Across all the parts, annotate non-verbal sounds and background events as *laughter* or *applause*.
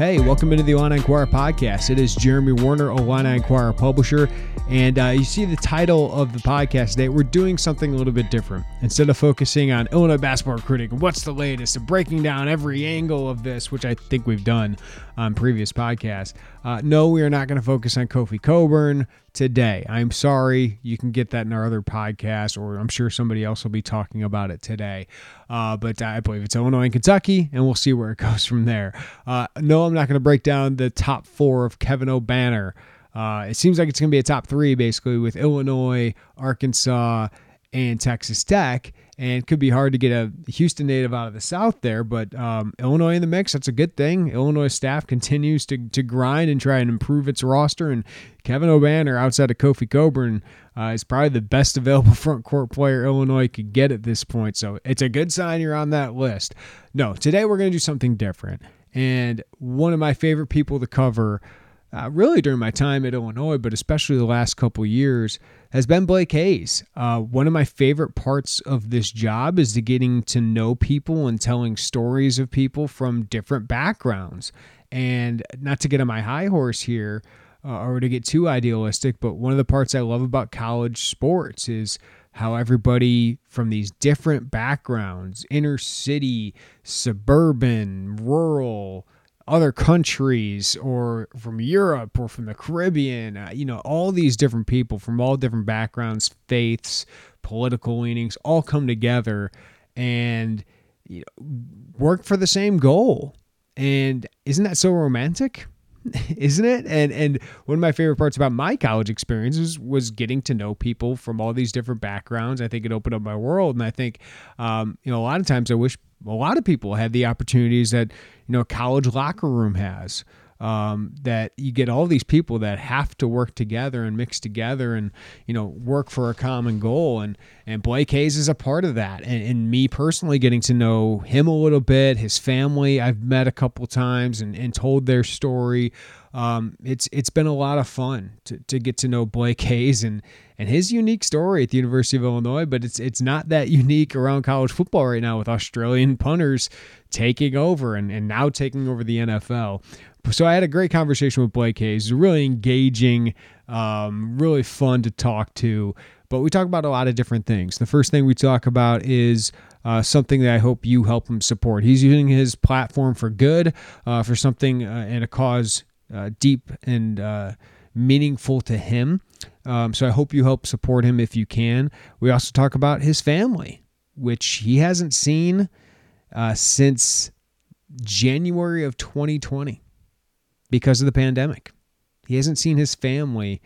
Hey, welcome into the Illini Inquirer podcast. It is Jeremy Werner, Illini Inquirer publisher, and uh, you see the title of the podcast today. We're doing something a little bit different. Instead of focusing on Illinois basketball recruiting, what's the latest, and breaking down every angle of this, which I think we've done on previous podcasts. Uh, no, we are not going to focus on Kofi Cockburn today. I'm sorry. You can get that in our other podcast, or I'm sure somebody else will be talking about it today. Uh, but I believe it's Illinois and Kentucky, and we'll see where it *laughs* goes from there. Uh, no, I'm not going to break down the top four of Kevin Obanor. Uh, it seems like it's going to be a top three, basically, with Illinois, Arkansas, and Texas Tech and it could be hard to get a Houston native out of the South there. But um, Illinois in the mix, that's a good thing. Illinois staff continues to, to grind and try and improve its roster. And Kevin Obanor, outside of Kofi Cockburn, uh, is probably the best *laughs* available front court player Illinois could get at this point. So it's a good sign you're on that list. No, today we're going to do something different. And one of my favorite people to cover uh, really during my time at Illinois, but especially the last couple years, has been Blake Hayes. Uh, one of my favorite parts of this job is the getting to know people and telling stories of people from different backgrounds. And not to get on my high horse here uh, or to get too idealistic, but one of the parts I love about college sports is how everybody from these different backgrounds inner city, suburban, rural, other countries or from Europe or from the Caribbean, uh, you know, all these different people from all different backgrounds, faiths, political leanings all come together and you know, work for the same goal. And isn't that so romantic? *laughs* isn't it? And and one of my favorite parts about my college experiences was getting to know people from all these different backgrounds. I think it opened up my world, and I think um, you know a lot of times I wish a lot of people had the opportunities that you know a college locker room has um, that you get all these people that have to work together and mix together and you know work for a common goal. And and Blake Hayes is a part of that. And, and me personally getting to know him a little bit his family I've met a couple times and, and told their story. Um, it's it's been a lot of fun to, to get to know Blake Hayes and and his unique story at the University of Illinois, but it's it's not that unique around college football right now with Australian punters taking over and, and now taking over the NFL. So I had a great conversation with Blake Hayes. Really engaging, um, really fun to talk to. But we talk about a lot of different things. The first thing we talk about is uh, something that I hope you help him support. He's using his platform for good, uh, for something uh, and a cause uh, deep and uh, meaningful to him. Um, so I hope you help support him if you can. We also talk about his family, which he hasn't seen uh, since January of 2020 because of the pandemic. He hasn't seen his family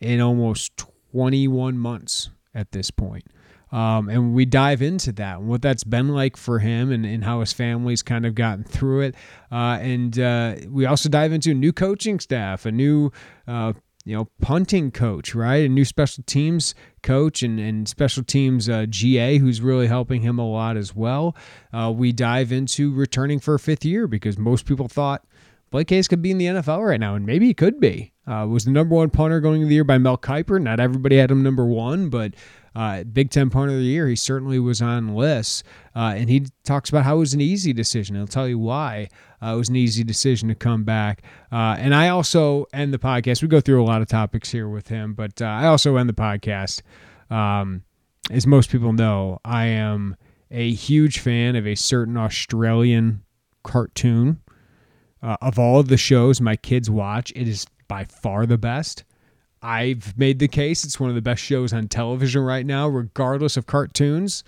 in almost 21 months at this point. Um, and we dive into that and what that's been like for him and, and how his family's kind of gotten through it. Uh, and uh, we also dive into a new coaching staff, a new uh, you know, punting coach, right? A new special teams coach and, and special teams uh, GA who's really helping him a lot as well. Uh, we dive into returning for a fifth year because most people thought Blake Hayes could be in the NFL right now, and maybe he could be. Uh, was the number one punter going into the year by Mel Kiper. Not everybody had him number one, but uh, Big Ten punter of the year, he certainly was on lists. Uh, and he talks about how it was an easy decision. He'll tell you why uh, it was an easy decision to come back. Uh, and I also end the podcast. We go through a lot of topics here with him, but uh, I also end the podcast. Um, as most people know, I am a huge fan of a certain Australian cartoon uh, of all of the shows my kids watch, it is by far the best. I've made the case it's one of the best shows on television right now, regardless of cartoons.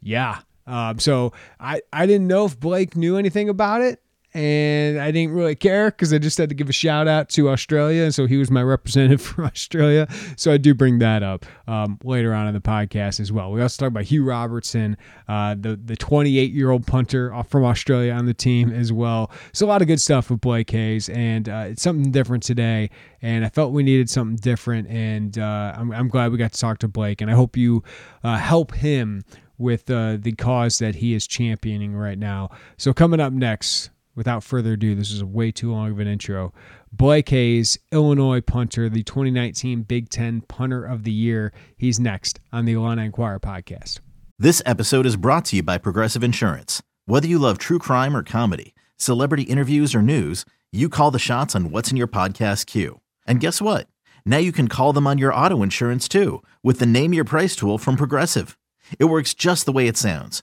Yeah. Um, so I, I didn't know if Blake knew anything about it. And I didn't really care because I just had to give a shout out to Australia, and so he was my representative *laughs* for Australia. So I do bring that up um, later on in the podcast as well. We also talk about Hugh Robertson, uh, the the 28 year old punter from Australia on the team as well. So a lot of good stuff with Blake Hayes, and uh, it's something different today. And I felt we needed something different, and uh, I'm, I'm glad we got to talk to Blake, and I hope you uh, help him with uh, the cause that he is championing right now. So, coming up next, without further ado, this is way too long of an intro. Blake Hayes, Illinois punter, the 2019 Big Ten Punter of the Year. He's next on the Illini Inquirer podcast. This episode is brought to you by Progressive Insurance. Whether you love true crime or comedy, celebrity interviews or news, you call the shots on what's in your podcast queue. And guess what? Now you can call them on your auto insurance too with the Name Your Price tool from Progressive. It works just the way it sounds.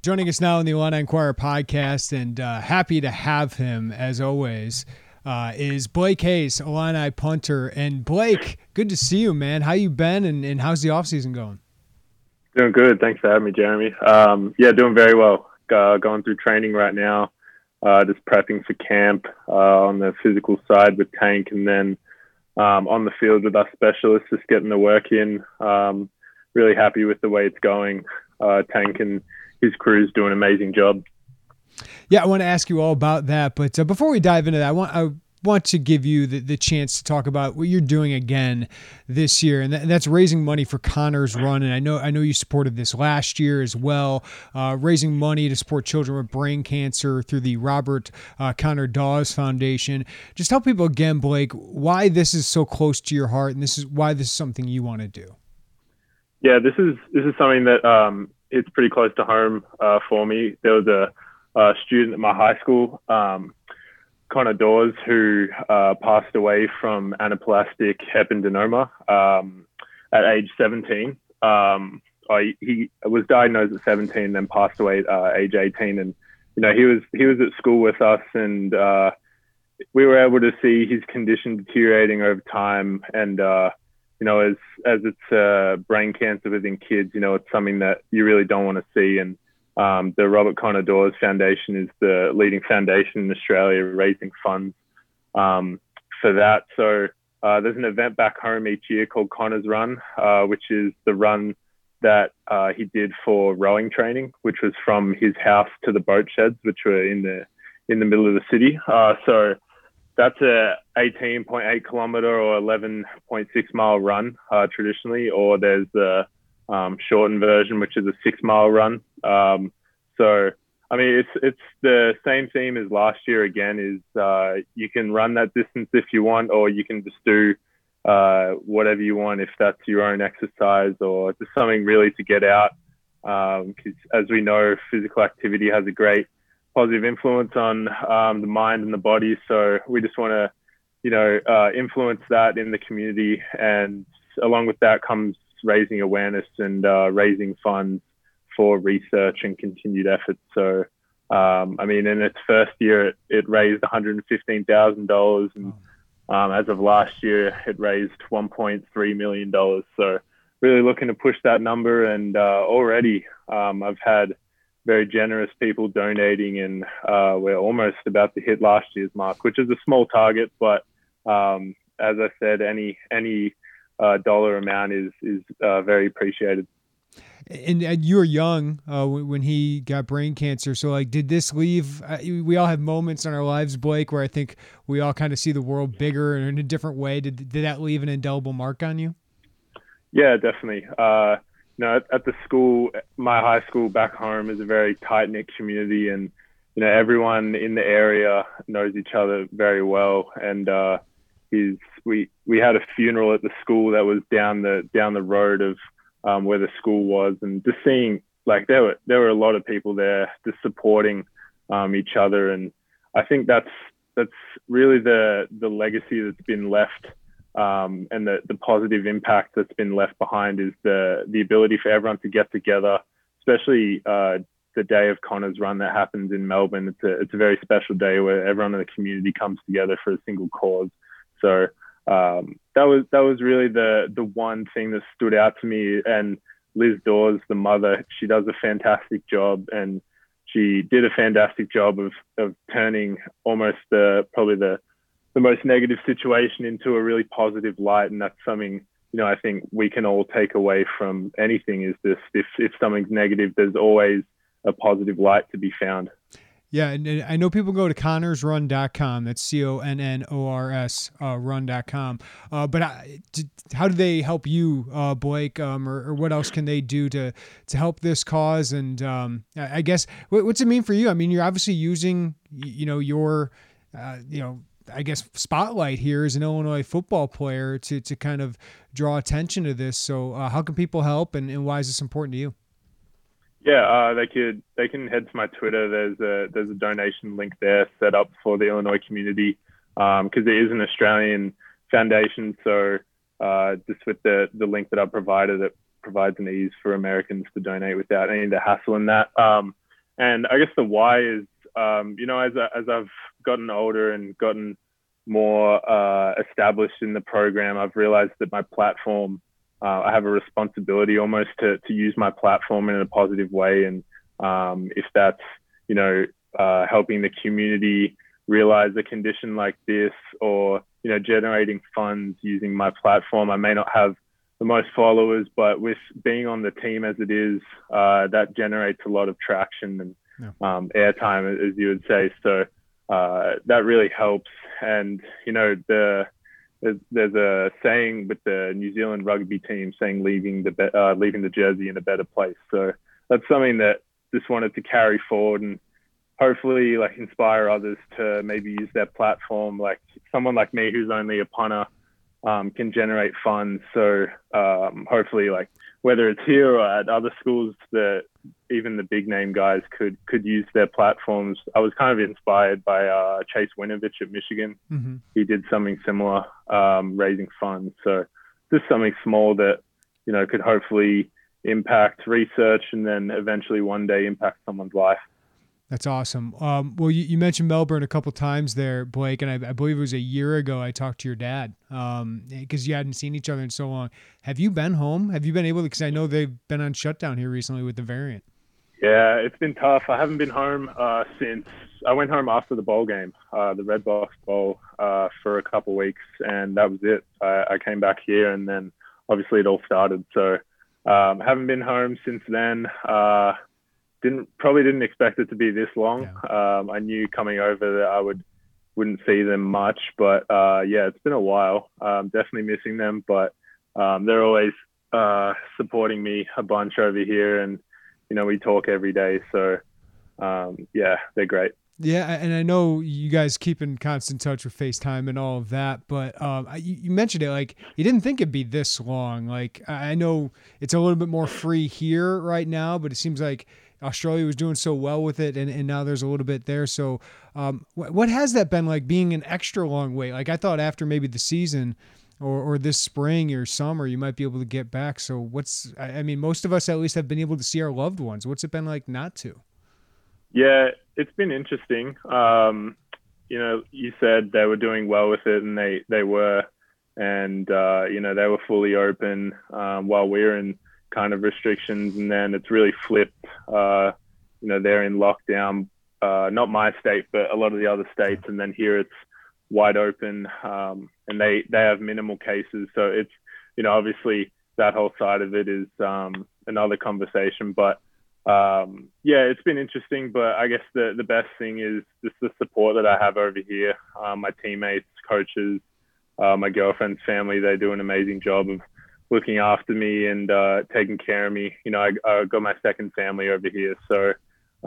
Joining us now in the Illini Inquirer podcast, and uh, happy to have him as always, uh, is Blake Hayes, Illini punter. And Blake, good to see you, man. How you been, and, and how's the offseason going? Doing good. Thanks for having me, Jeremy. Um, yeah, doing very well. Uh, going through training right now, uh, just prepping for camp uh, on the physical side with Tank, and then um, on the field with our specialists, just getting the work in. Um, really happy with the way it's going. Uh, Tank and his crew's doing an amazing job. Yeah, I want to ask you all about that, but uh, before we dive into that, I want I want to give you the, the chance to talk about what you're doing again this year, and, that, and that's raising money for Connor's Run. And I know I know you supported this last year as well, uh, raising money to support children with brain cancer through the Robert uh, Connor Dawes Foundation. Just tell people again, Blake, why this is so close to your heart, and this is why this is something you want to do. Yeah, this is this is something that um, it's pretty close to home uh, for me. There was a, a, student at my high school, um, Connor Dawes, who uh, passed away from anaplastic ependymoma um, at age 17. Um, I, he was diagnosed at 17, then passed away at uh, age 18, and you know he was he was at school with us, and uh, we were able to see his condition deteriorating over time, and uh, you know, as as it's uh, brain cancer within kids, you know, it's something that you really don't want to see. And um, the Robert Connor Dawes Foundation is the leading foundation in Australia raising funds um, for that. So uh, there's an event back home each year called Connor's Run, uh, which is the run that uh, he did for rowing training, which was from his house to the boat sheds, which were in the in the middle of the city. Uh, so that's a 18.8 kilometer or 11.6 mile run uh, traditionally, or there's the um, shortened version, which is a six mile run. Um, so, I mean, it's it's the same theme as last year. Again, is uh, you can run that distance if you want, or you can just do uh, whatever you want if that's your own exercise or just something really to get out. Because um, as we know, physical activity has a great positive influence on um, the mind and the body. So we just want to, you know, uh, influence that in the community. And along with that comes raising awareness and uh, raising funds for research and continued efforts. So, um, I mean, in its first year, it, it raised $115,000. And um, as of last year, it raised $1.3 million. So, really looking to push that number. And uh, already um, I've had very generous people donating, and uh, we're almost about to hit last year's mark, which is a small target, but um, as I said, any any uh, dollar amount is is uh, very appreciated. And, and, you were young uh, when he got brain cancer. So, like, did this leave? Uh, we all have moments in our lives, Blake, where I think we all kind of see the world bigger and in a different way. Did did that leave an indelible mark on you? Yeah, definitely. Uh, you know, at, at, the school, my high school back home is a very tight knit community, and you know, everyone in the area knows each other very well. And uh, we we had a funeral at the school that was down the down the road of um, where the school was, and just seeing like there were there were a lot of people there just supporting um, each other, and I think that's that's really the the legacy that's been left um, and the, the positive impact that's been left behind is the the ability for everyone to get together, especially uh, the day of Connor's run that happens in Melbourne. It's a it's a very special day where everyone in the community comes together for a single cause. So um, that was that was really the the one thing that stood out to me. And Liz Dawes, the mother, she does a fantastic job, and she did a fantastic job of of turning almost the probably the the most negative situation into a really positive light, and that's something you know I think we can all take away from anything. Is this if if something's negative, there's always a positive light to be found. Yeah, and I know people go to connorsrun.com. That's C O N N O R S uh, run.com. Uh, but I, how do they help you, uh, Blake, um, or, or, what else can they do to to help this cause? And um, I guess what's it mean for you? I mean, you're obviously using you know your uh, you know I guess spotlight here as an Illinois football player to to kind of draw attention to this. So uh, how can people help, and, and why is this important to you? Yeah, uh, they could they can head to my Twitter. There's a there's a donation link there set up for the Illinois community because um, it is an Australian foundation. So uh, just with the the link that I provided, it provides an ease for Americans to donate without any of the hassle in that. Um, and I guess the why is um, you know as I, as I've gotten older and gotten more uh, established in the program, I've realized that my platform uh, I have a responsibility almost to, to use my platform in a positive way. And um, if that's, you know, uh, helping the community realize a condition like this or, you know, generating funds using my platform, I may not have the most followers, but with being on the team as it is, uh, that generates a lot of traction and yeah. um, airtime, as you would say. So uh, that really helps. And, you know, the, there's, there's a saying with the New Zealand rugby team saying leaving the uh, leaving the jersey in a better place. So that's something that just wanted to carry forward and hopefully like inspire others to maybe use their platform. Like someone like me who's only a punter um, can generate funds. So um, hopefully like whether it's here or at other schools that even the big name guys could could use their platforms. I was kind of inspired by uh, Chase Winovich at Michigan. Mm-hmm. He did something similar, um, raising funds. So just something small that you know could hopefully impact research and then eventually one day impact someone's life. That's awesome. Um, well, you, you, mentioned Melbourne a couple times there, Blake, and I, I, believe it was a year ago I talked to your dad because um, you hadn't seen each other in so long. Have you been home? Have you been able to? Because I know they've been on shutdown here recently with the variant. Yeah, it's been tough. I haven't been home uh, since I went home after the bowl game, uh, the Redbox Bowl, uh, for a couple weeks, and that was it. I, I, came back here, and then obviously it all started. So um, haven't been home since then. Didn't probably didn't expect it to be this long. Yeah. Um, I knew coming over that I would wouldn't see them much, but uh, yeah, it's been a while. Um, definitely missing them, but um, they're always uh, supporting me a bunch over here, and you know we talk every day. So um, yeah, they're great. Yeah, and I know you guys keep in constant touch with FaceTime and all of that, but um, you mentioned it like you didn't think it'd be this long. Like I know it's a little bit more free here right now, but it seems like Australia was doing so well with it, and, and now there's a little bit there. So, um, what, what has that been like being an extra long wait? Like I thought after maybe the season or, or this spring or summer, you might be able to get back. So, what's I mean, most of us at least have been able to see our loved ones. What's it been like not to? Yeah, it's been interesting. Um, you know, you said they were doing well with it, and they they were, and uh, you know they were fully open um, while we were in kind of restrictions, and then it's really flipped. Uh, you know, they're in lockdown, uh, not my state, but a lot of the other states, and then here it's wide open, um, and they they have minimal cases. So it's you know obviously that whole side of it is um, another conversation, but um, yeah, it's been interesting. But I guess the the best thing is just the support that I have over here. Um, my teammates, coaches, uh, my girlfriend's family, they do an amazing job of looking after me and uh, taking care of me. You know, I, I got my second family over here, so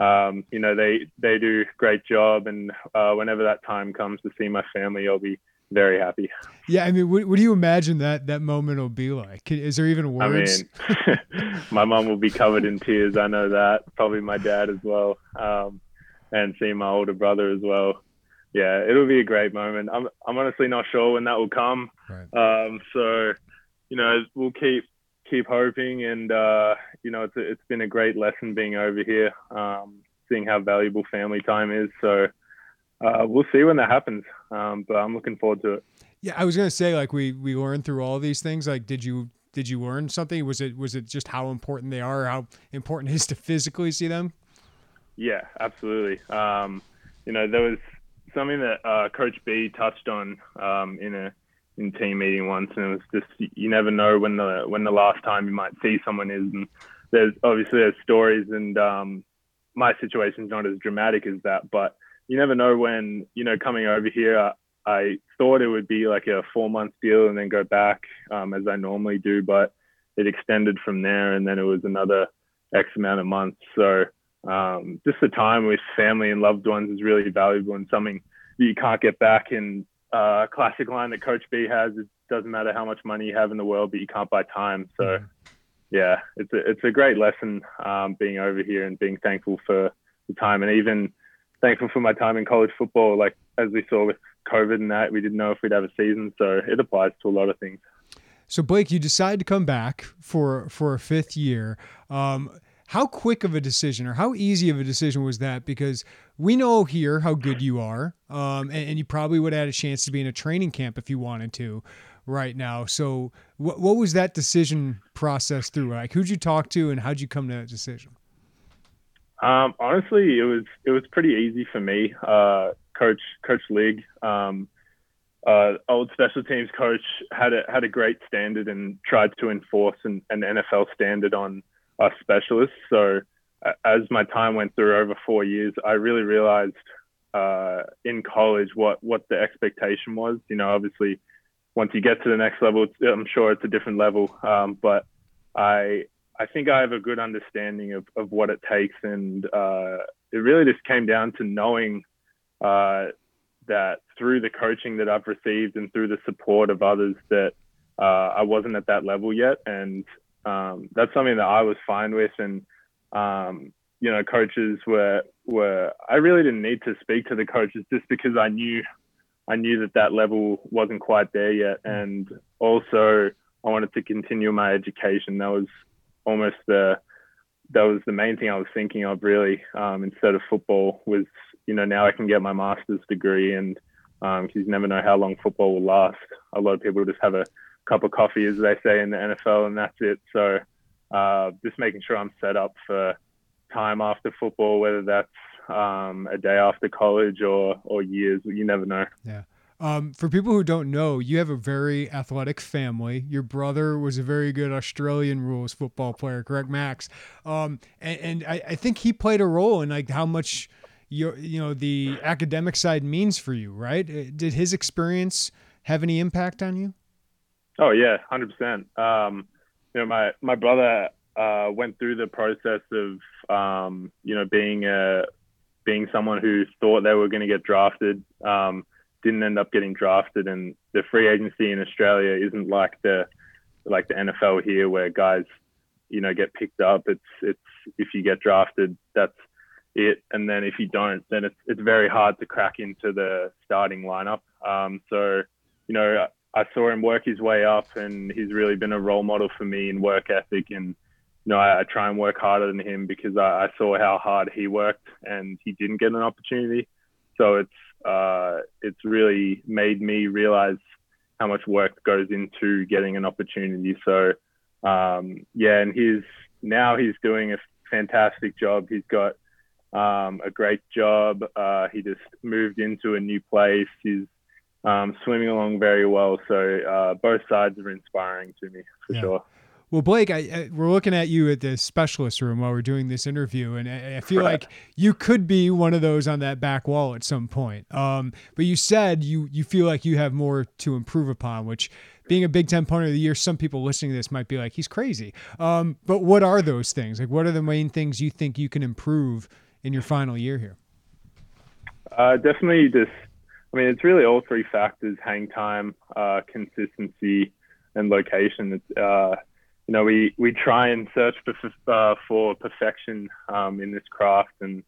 um, you know, they they do a great job, and uh, whenever that time comes to see my family, I'll be very happy. Yeah, I mean, what, what do you imagine that that moment will be like? Is there even words? I mean, *laughs* my mom will be covered in tears. I know that. Probably my dad as well, um, and seeing my older brother as well. Yeah, it'll be a great moment. I'm I'm honestly not sure when that will come. Right. Um, so, you know, we'll keep keep hoping, and uh, you know, it's it's been a great lesson being over here, um, seeing how valuable family time is. So uh, we'll see when that happens, um, but I'm looking forward to it. Yeah, I was gonna say like we we learned through all these things. Like, did you did you learn something? Was it was it just how important they are? How important it is to physically see them? Yeah, absolutely. Um, you know, there was something that uh, Coach B touched on um, in a in team meeting once, and it was just you never know when the when the last time you might see someone is, and there's obviously there's stories, and um, my situation's not as dramatic as that, but you never know when you know coming over here. I, I thought it would be like a four month deal and then go back um, as I normally do, but it extended from there, and then it was another X amount of months. So um, just the time with family and loved ones is really valuable and something you can't get back in uh, classic line that Coach B has. It doesn't matter how much money you have in the world, but you can't buy time. So, mm-hmm. yeah, it's a, it's a great lesson um, being over here and being thankful for the time and even thankful for my time in college football. Like, as we saw with COVID and that, we didn't know if we'd have a season. So, it applies to a lot of things. So, Blake, you decide to come back for, for a fifth year. Um, how quick of a decision or how easy of a decision was that? Because we know here how good you are, um, and, and, you probably would have had a chance to be in a training camp if you wanted to right now. So, what, what was that decision process through? Like, who'd you talk to, and how'd you come to that decision? Um, honestly, it was it was pretty easy for me. Uh, coach Coach Lig, um, uh, old special teams coach, had a had a great standard and tried to enforce an, an NFL standard on us specialists. So as my time went through over four years, I really realized uh, in college what what the expectation was. You know, obviously, once you get to the next level, I'm sure it's a different level. Um, but I I think I have a good understanding of, of what it takes, and uh, it really just came down to knowing uh, that through the coaching that I've received and through the support of others that uh, I wasn't at that level yet, and um, that's something that I was fine with. And, um, you know, coaches were, were, I really didn't need to speak to the coaches just because I knew, I knew that that level wasn't quite there yet. And also I wanted to continue my education. That was almost the, that was the main thing I was thinking of really, um, instead of football was, you know, now I can get my master's degree and, um, cause you never know how long football will last. A lot of people just have a, cup of coffee, as they say in the NFL, and that's it. So uh, just making sure I'm set up for time after football, whether that's um, a day after college or or years. You never know. Yeah. Um, for people who don't know, you have a very athletic family. Your brother was a very good Australian rules football player, correct, Max? Um, and, and I, I, think he played a role in like how much your you know the academic side means for you, right? Uh, did his experience have any impact on you? Oh yeah, hundred percent. Um, you know, my my brother uh, went through the process of um, you know being a being someone who thought they were going to get drafted, um, didn't end up getting drafted, and the free agency in Australia isn't like the like the NFL here, where guys you know get picked up. It's it's if you get drafted, that's it, and then if you don't, then it's it's very hard to crack into the starting lineup. Um, so you know I saw him work his way up, and he's really been a role model for me in work ethic. And you know, I, I try and work harder than him because I, I, saw how hard he worked, and he didn't get an opportunity. So it's uh, it's really made me realize how much work goes into getting an opportunity. So um, yeah, and he's now he's doing a fantastic job. He's got um, a great job. Uh, he just moved into a new place. He's um, swimming along very well. So uh, both sides are inspiring to me for yeah. sure. Well, Blake, I, I, we're looking at you at the specialist room while we're doing this interview, and I, I feel right. like *laughs* you could be one of those on that back wall at some point. Um, but you said you you feel like you have more to improve upon, which being a Big Ten punter of the year, some people listening to this might be like, he's crazy. Um, but what are those things? Like, what are the main things you think you can improve in your final year here? Uh, definitely just, I mean, it's really all three factors hang time, uh, consistency, and location. It's, uh, you know, we, we try and search for, uh, for perfection um, in this craft. And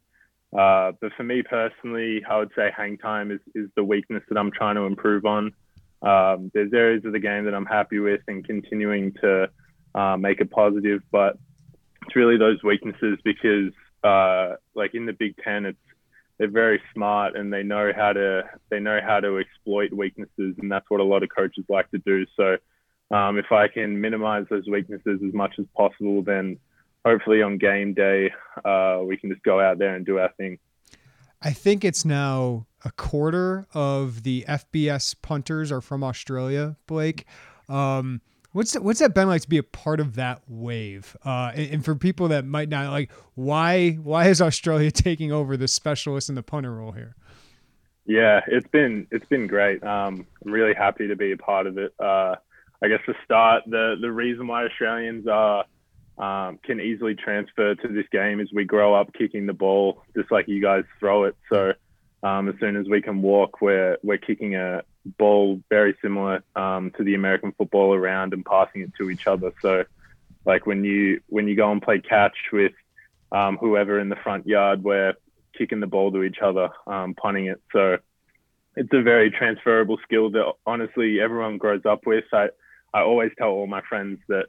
uh, but for me personally, I would say hang time is, is the weakness that I'm trying to improve on. Um, there's areas of the game that I'm happy with and continuing to uh, make it positive, but it's really those weaknesses because, uh, like in the Big Ten, it's they're very smart and they know how to they know how to exploit weaknesses, and that's what a lot of coaches like to do. So, um, if I can minimize those weaknesses as much as possible, then hopefully on game day uh, we can just go out there and do our thing. I think it's now a quarter of the FBS punters are from Australia, Blake. Um, what's what's that been like to be a part of that wave? Uh, and, and, for people that might not like, why why is Australia *laughs* taking over the specialist and the punter role here? Yeah, it's been it's been great. Um, I'm really happy to be a part of it. Uh, I guess to start, the the reason why Australians are um, can easily transfer to this game is we grow up kicking the ball just like you guys throw it. So um, as soon as we can walk, we're we're kicking a ball very similar um, to the American football around and passing it to each other. So like when you when you go and play catch with um, whoever in the front yard, we're kicking the ball to each other, um, punting it. So it's a very transferable skill that honestly everyone grows up with. I I always tell all my friends that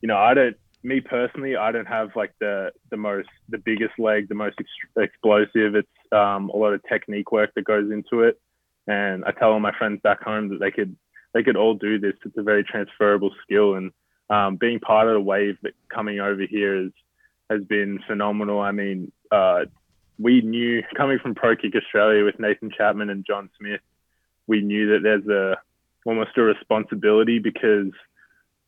you know I don't me personally, I don't have like the the most the biggest leg, the most ex- explosive. It's um, a lot of technique work that goes into it, and I tell all my friends back home that they could they could all do this. It's a very transferable skill, and um, being part of the wave that coming over here is has been phenomenal. I mean, uh, we knew coming from Pro Kick Australia with Nathan Chapman and John Smith, we knew that there's a almost a responsibility because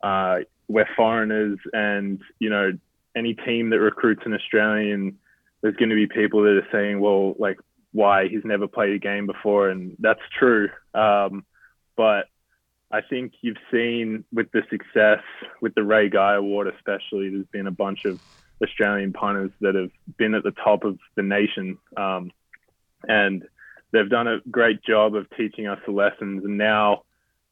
uh, we're foreigners, and you know, any team that recruits an Australian, there's going to be people that are saying, well, like, why he's never played a game before, and that's true. Um, but I think you've seen with the success with the Ray Guy Award, especially, there's been a bunch of Australian punters that have been at the top of the nation, um, and they've done a great job of teaching us the lessons. And now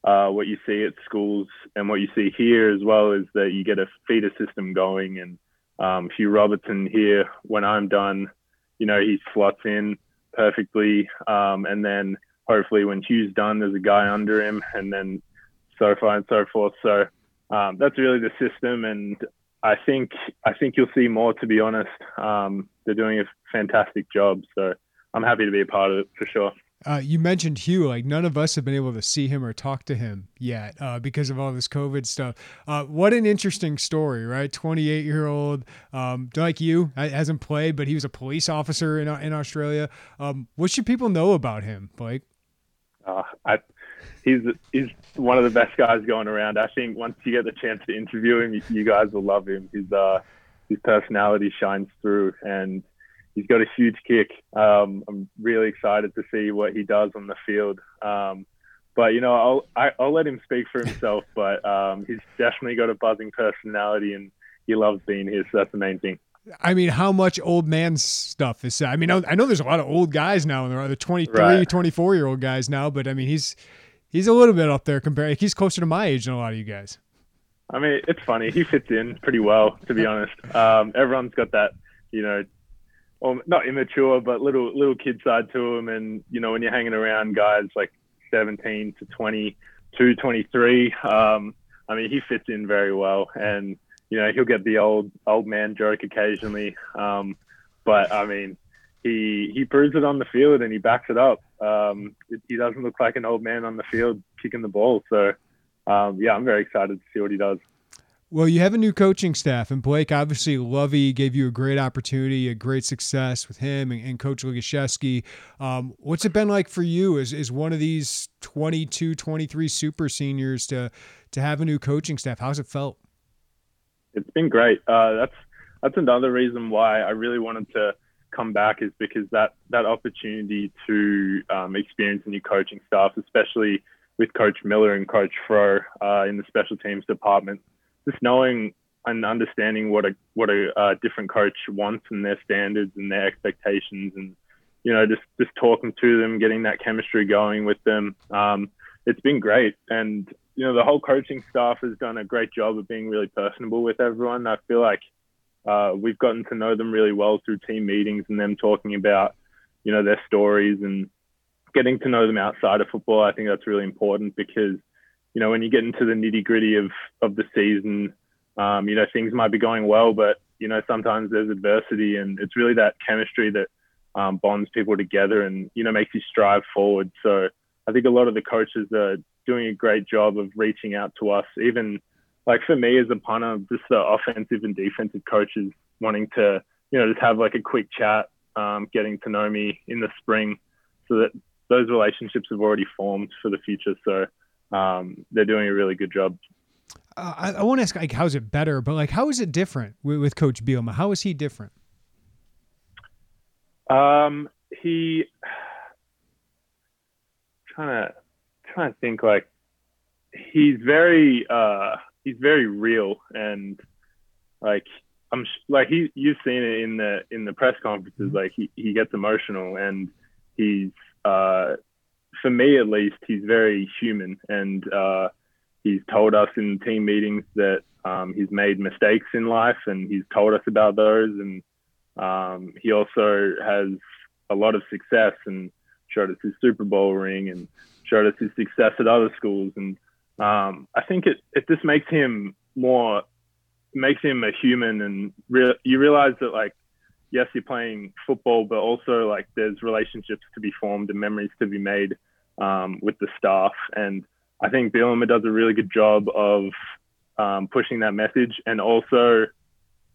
uh, what you see at schools and what you see here as well is that you get a feeder system going. And um, Hugh Robertson here, when I'm done, you know, he slots in perfectly. Um, and then hopefully when Hugh's done, there's a guy under him, and then so far and so forth. So um, that's really the system. And I think I think you'll see more. To be honest, um, they're doing a fantastic job. So I'm happy to be a part of it for sure. Uh, you mentioned Hugh. Like none of us have been able to see him or talk to him yet uh, because of all this COVID stuff. Uh, what an interesting story, right? Twenty-eight year old, um, like you, hasn't played, but he was a police officer in in Australia. Um, what should people know about him, Blake? Uh, I, he's he's one of the best guys going around. I think once you get the chance to interview him, you, guys will love him. His uh, his personality shines through, and he's got a huge kick. Um, I'm really excited to see what he does on the field. Um, but you know, I'll I, will i will let him speak for himself. *laughs* But um, he's definitely got a buzzing personality, and he loves being here. So that's the main thing. I mean, how much old man stuff is I mean, I know there's a lot of old guys now, and there are the 23, right. 24 year old guys now, but I mean, he's he's a little bit up there compared. He's closer to my age than a lot of you guys. I mean, it's funny. He fits in pretty well, to be honest. Um, everyone's got that, you know, or not immature, but little little kid side to him. And you know, when you're hanging around guys like 17 to 22, 23, um, I mean, he fits in very well. And you know, he'll get the old old man joke occasionally. Um, but I mean, he he proves it on the field and he backs it up. Um, he doesn't look like an old man on the field kicking the ball. So um, yeah, I'm very excited to see what he does. Well, you have a new coaching staff, and Blake, obviously, Lovie gave you a great opportunity, a great success with him and, and Coach Ligashesky. Um, what's it been like for you as, as one of these 22, 23 super seniors to, to have a new coaching staff? How's it felt? It's been great. Uh, that's that's another reason why I really wanted to come back is because that that opportunity to um, experience a new coaching staff, especially with Coach Miller and Coach Fro uh, in the special teams department, just knowing and understanding what a what a uh, different coach wants and their standards and their expectations and you know just just talking to them getting that chemistry going with them um, it's been great. And you know the whole coaching staff has done a great job of being really personable with everyone. I feel like uh, we've gotten to know them really well through team meetings and them talking about you know their stories and getting to know them outside of football. I think that's really important because you know when you get into the nitty gritty of of the season um, you know, things might be going well, but you know, sometimes there's adversity, and it's really that chemistry that um, bonds people together, and you know, makes you strive forward. So I think a lot of the coaches are doing a great job of reaching out to us, even like for me as a punter, just the offensive and defensive coaches wanting to, you know, just have like a quick chat, um, getting to know me in the spring, so that those relationships have already formed for the future. So um, they're doing a really good job uh, I, I won't ask like how's it better, but like how is it different with, with Coach Bielema? How is he different? Um, he trying to trying to think like he's very uh he's very real and like I'm like he you've seen it in the in the press conferences mm-hmm. like he he gets emotional and he's uh for me at least he's very human and uh he's told us in team meetings that um, he's made mistakes in life and he's told us about those. And um, he also has a lot of success and showed us his Super Bowl ring and showed us his success at other schools. And um, I think it, it just makes him more, makes him a human. And re- you realize that, like, yes, you're playing football, but also, like, there's relationships to be formed and memories to be made um, with the staff. And I think Bielema does a really good job of um, pushing that message and also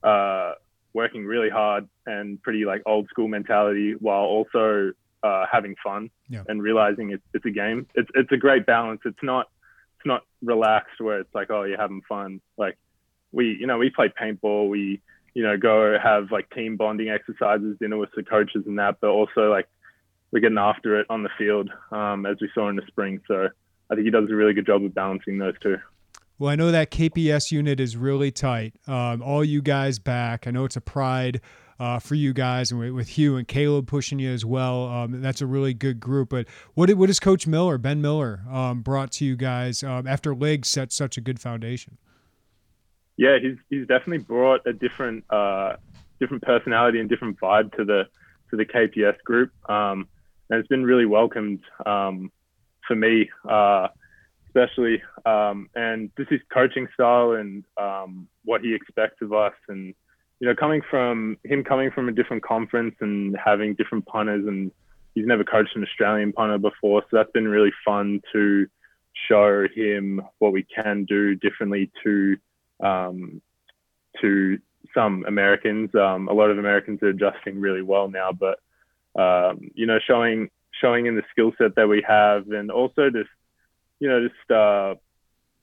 uh, working really hard and pretty like old school mentality while also uh, having fun yeah. and realizing it's, it's a game. It's it's a great balance. It's not it's not relaxed where it's like oh you're having fun. Like we you know we play paintball. We you know go have like team bonding exercises, dinner with the coaches and that, but also like we're getting after it on the field um, as we saw in the spring. So I think he does a really good job of balancing those two. Well, I know that KPS unit is really tight. Um, all you guys back. I know it's a pride uh, for you guys, and with Hugh and Caleb pushing you as well. Um, that's a really good group. But what what has Coach Miller, Ben Miller, um, brought to you guys um, after Lig set such a good foundation? Yeah, he's he's definitely brought a different uh, different personality and different vibe to the to the KPS group, um, and it's been really welcomed. Um, for me, uh, especially. Um, and this is coaching style and um, what he expects of us. And, you know, coming from him coming from a different conference and having different punters, and he's never coached an Australian punter before. So that's been really fun to show him what we can do differently to um, to some Americans. Um, a lot of Americans are adjusting really well now, but um, you know, showing showing in the skill set that we have, and also just you know just uh,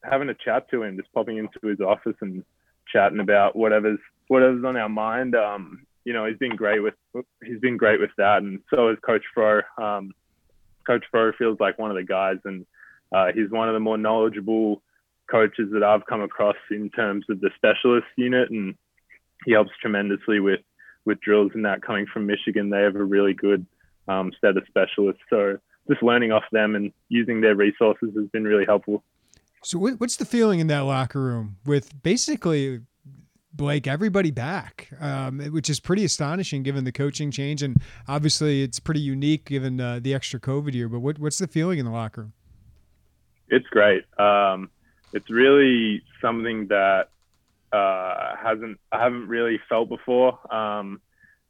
having a chat to him, just popping into his office and chatting about whatever's whatever's on our mind. Um, you know, he's been great with he's been great with that, and so is Coach Fro. Um, Coach Fro feels like one of the guys, and uh, he's one of the more knowledgeable coaches that I've come across in terms of the specialist unit, and he helps tremendously with with drills and that coming from Michigan. They have a really good um, set of specialists. So just learning off them and using their resources has been really helpful. So what's the feeling in that locker room with basically Blake everybody back, um, which is pretty astonishing given the coaching change and obviously it's pretty unique given uh, the extra COVID year. But what, what's the feeling in the locker room? It's great. Um, it's really something that uh, hasn't I haven't really felt before. Um,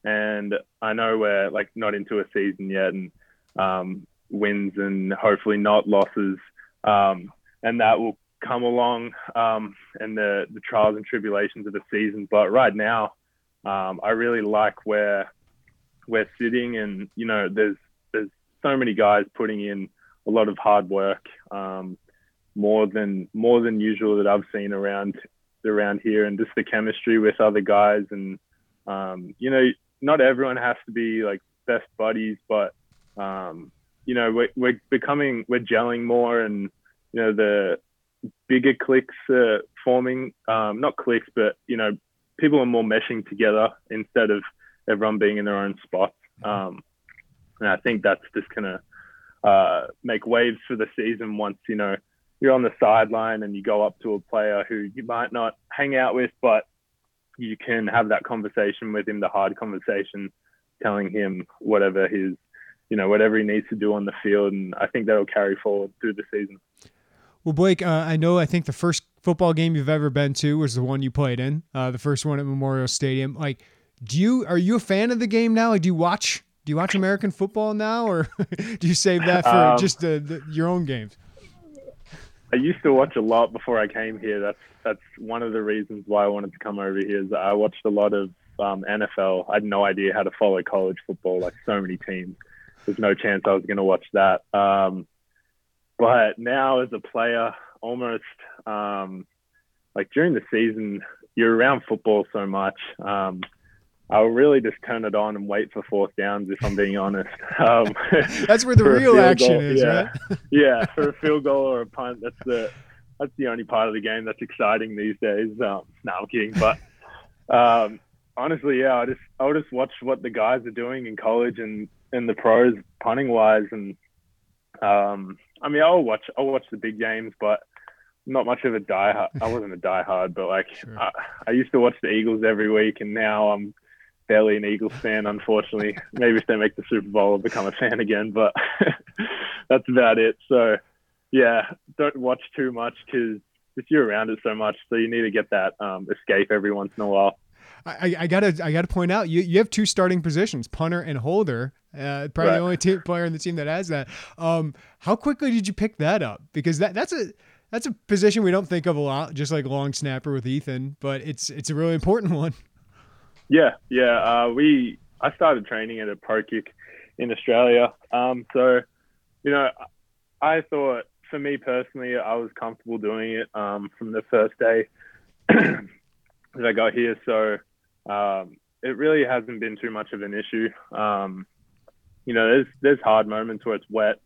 and I know we're like not into a season yet, and um, wins and hopefully not losses, um, and that will come along um, and the the trials and tribulations of the season. But right now, um, I really like where we're sitting, and you know, there's there's so many guys putting in a lot of hard work, um, more than more than usual that I've seen around around here, and just the chemistry with other guys, and um, you know, not everyone has to be like best buddies, but um, you know, we're, we're becoming, we're gelling more, and you know, the bigger cliques are forming. Um, not cliques, but you know, people are more meshing together instead of everyone being in their own spots. Um, and I think that's just gonna uh, make waves for the season once you know you're on the sideline and you go up to a player who you might not hang out with, but you can have that conversation with him, the hard conversation, telling him whatever his, you know, whatever he needs to do on the field. And I think that'll carry forward through the season. Well, Blake, uh, I know I think the first football game you've ever been to was the one you played in, uh, the first one at Memorial Stadium. Like, do you are you a fan of the game now? Like, do you watch do you watch American football now, or *laughs* do you save that for um, just the, the, your own games? I used to watch a lot before I came here. That's that's one of the reasons why I wanted to come over here. Is I watched a lot of um, NFL. I had no idea how to follow college football, like so many teams. There's no chance I was going to watch that. Um, but now, as a player, almost um, like during the season, you're around football so much. Um, I'll really just turn it on and wait for fourth downs if I'm being honest. *laughs* Um, that's where the real action goal, is, yeah. right? *laughs* yeah, for a field goal or a punt, that's the that's the only part of the game that's exciting these days. Um, no, I'm kidding, but um, honestly, yeah, I just I'll just watch what the guys are doing in college and in the pros punting wise, and um, I mean, I'll watch I'll watch the big games, but not much of a die. I wasn't a diehard, but like *laughs* sure. I, I used to watch the Eagles every week, and now I'm barely an Eagles fan, unfortunately. Maybe if they make the Super Bowl, I'll become a fan again, but *laughs* that's about it. So, yeah, don't watch too much because just you're around it so much, so you need to get that um, escape every once in a while. I, I, gotta I gotta point out you you have two starting positions, punter and holder. Uh, probably right. the only team, player in the team that has that. Um, how quickly did you pick that up? Because that that's a that's a position we don't think of a lot, just like long snapper with Ethan, but it's it's a really important *laughs* one. Yeah, yeah. Uh, we I started training at a ProKick in Australia. Um, so, you know, I thought for me personally, I was comfortable doing it um, from the first day *clears throat* that I got here. So um, it really hasn't been too much of an issue. Um, you know, there's there's hard moments where it's wet,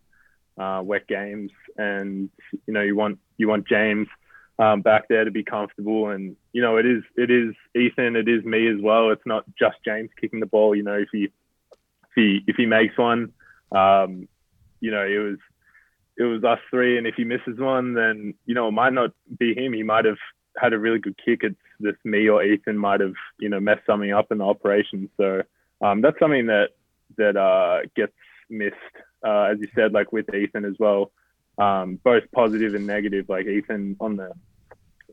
uh, wet games, and you know you want you want James um, back there to be comfortable. And you know, it is it is Ethan, it is me as well. It's not just James kicking the ball. You know, if he if he if he makes one, um, you know, it was it was us three, and if he misses one, then you know it might not be him. He might have had a really good kick. It's this me or Ethan might have you know messed something up in the operation. So um, that's something that that uh, gets missed, uh, as you said, like with Ethan as well. Um, both positive and negative. Like Ethan on the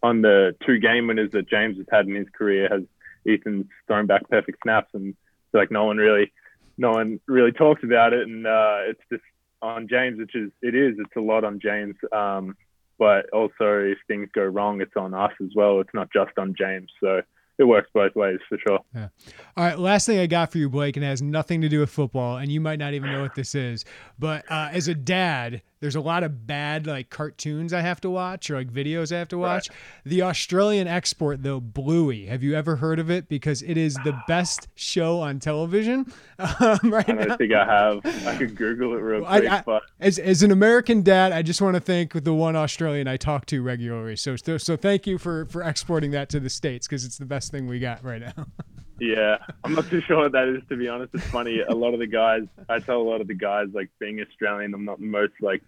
on the two game winners that James has had in his career has Ethan's thrown back perfect snaps and like no one really no one really talks about it and uh, it's just on James which is it is it's a lot on James um, but also if things go wrong it's on us as well it's not just on James so it works both ways for sure. Yeah. All right. Last thing I got for you, Blake, and it has nothing to do with football, and you might not even know what this is. But uh, as a dad, there's a lot of bad like cartoons I have to watch or like videos I have to watch. Right. The Australian export though, Bluey. Have you ever heard of it? Because it is the best show on television. *laughs* Um, right I don't now. think I have. I could Google it real *laughs* quick. I, I, but as as an American dad, I just want to thank the one Australian I talk to regularly. So so, so thank you for for exporting that to the states because it's the best thing we got right now. *laughs* Yeah, I'm not too sure what that is to be honest. It's funny. A lot of the guys, I tell a lot of the guys, like being Australian, I'm not the most like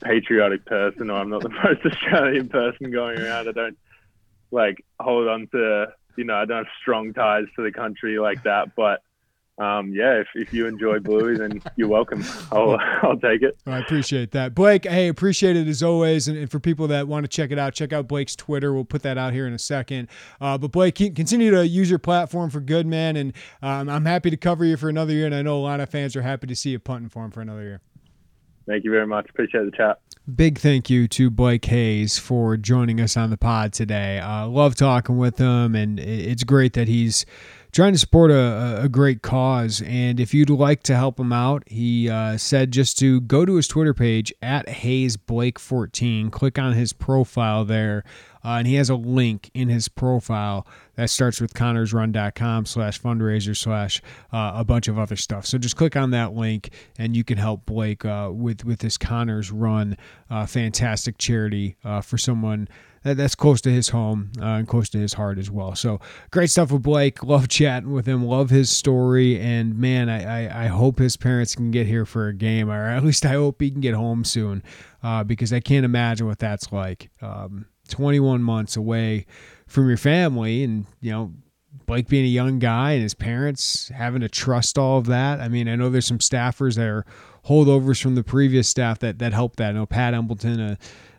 patriotic person, or I'm not the *laughs* most Australian person going around. I don't like hold on to, you know, I don't have strong ties to the country like that. But um, yeah, if, if you enjoy Bluey, then you're welcome. I'll *laughs* I'll take it. I appreciate that, Blake. Hey, appreciate it as always. And, and, for people that want to check it out, check out Blake's Twitter. We'll put that out here in a second. Uh, but Blake, continue to use your platform for good, man. And um, I'm happy to cover you for another year. And I know a lot of fans are happy to see you punting for him for another year. Thank you very much. Appreciate the chat. Big thank you to Blake Hayes for joining us on the pod today. Uh, love talking with him, and it's great that he's trying to support a, a great cause. And if you'd like to help him out, he uh, said just to go to his Twitter page at Hayes Blake 14, click on his profile there. uh, and he has a link in his profile that starts with connorsrun.com slash fundraiser slash uh, a bunch of other stuff. So just click on that link and you can help Blake uh, with with this Connors Run, uh, fantastic charity uh, for someone that's close to his home uh, and close to his heart as well. So great stuff with Blake. Love chatting with him. Love his story. And man, I, I, I hope his parents can get here for a game, or at least I hope he can get home soon, uh, because I can't imagine what that's like. Um, 21 months away from your family, and you know. Blake being a young guy and his parents having to trust all of that. I mean, I know there's some staffers that are holdovers from the previous staff that that helped that. I know Pat Embleton, uh,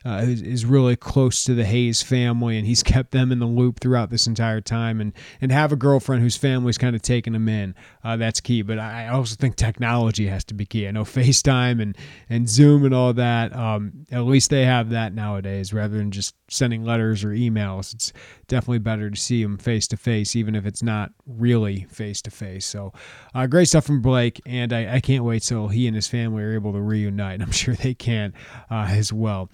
uh, is, is, really close to the Hayes family, and he's *laughs* kept them in the loop throughout this entire time. And and have a girlfriend whose family's kind of taken him in. Uh, that's key. But I also think technology has to be key. I know *laughs* FaceTime and and Zoom and all that. Um, at least they have that nowadays, rather than just sending letters or emails. It's definitely better to see them face to face, even if it's not really face to face. So, uh, great stuff from Blake, and I, I, can't wait till he and his family are able to reunite. *laughs* I'm sure they can uh, as well.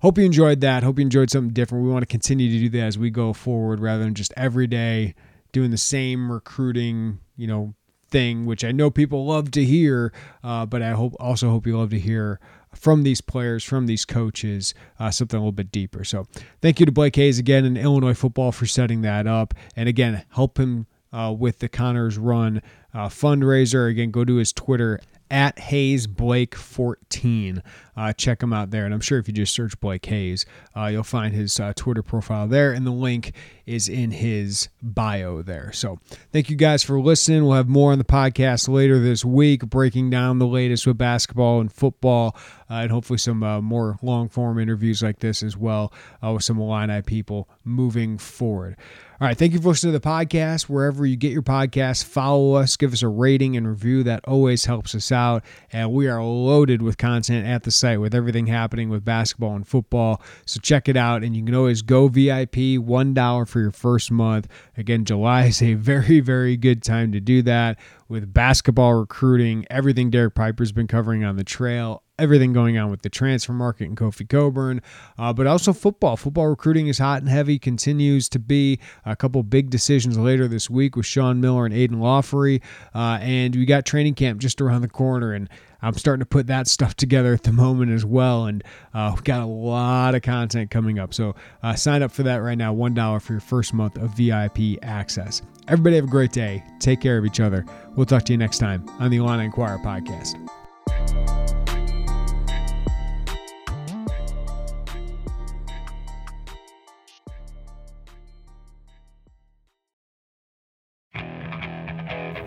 Hope you enjoyed that. Hope you enjoyed something different. We want to continue to do that as we go forward rather than just every day doing the same recruiting, you know, thing, which I know people love to hear, uh, but I hope also hope you love to hear from these players, from these coaches, uh, something a little bit deeper. So thank you to Blake Hayes again and Illinois football for setting that up. And again, help him uh, with the Connors Run uh, fundraiser. Again, go to his Twitter at Hayes Blake 14. Uh, check him out there. And I'm sure if you just search Blake Hayes, uh, you'll find his uh, Twitter profile there. And the link is in his bio there. So thank you guys for listening. We'll have more on the podcast later this week, breaking down the latest with basketball and football, and hopefully some uh, more long form interviews like this as well uh, with some Illini people moving forward. All right. Thank you for listening to the podcast. Wherever you get your podcast, follow us, give us a rating and review. That always helps us out. And we are loaded with content at the site with everything happening with basketball and football. So check it out. And you can always go VIP, $1 for your first month. Again, July is a very, very good time to do that with basketball recruiting, everything Derek Piper's been covering on the trail, everything going on with the transfer market and Kofi Cockburn, uh, but also football. Football recruiting is hot and heavy, continues to be. A couple big decisions later this week with Sean Miller and Aidan Laughery, uh, and we got training camp just around the corner, and I'm starting to put that *laughs* stuff together at the moment as well, and uh, we've got a lot of content coming up. So uh, sign up for that right now, one dollar for your first month of VIP access. Everybody have a great day. Take care of each other. We'll talk to you next time on the Illini Inquirer podcast.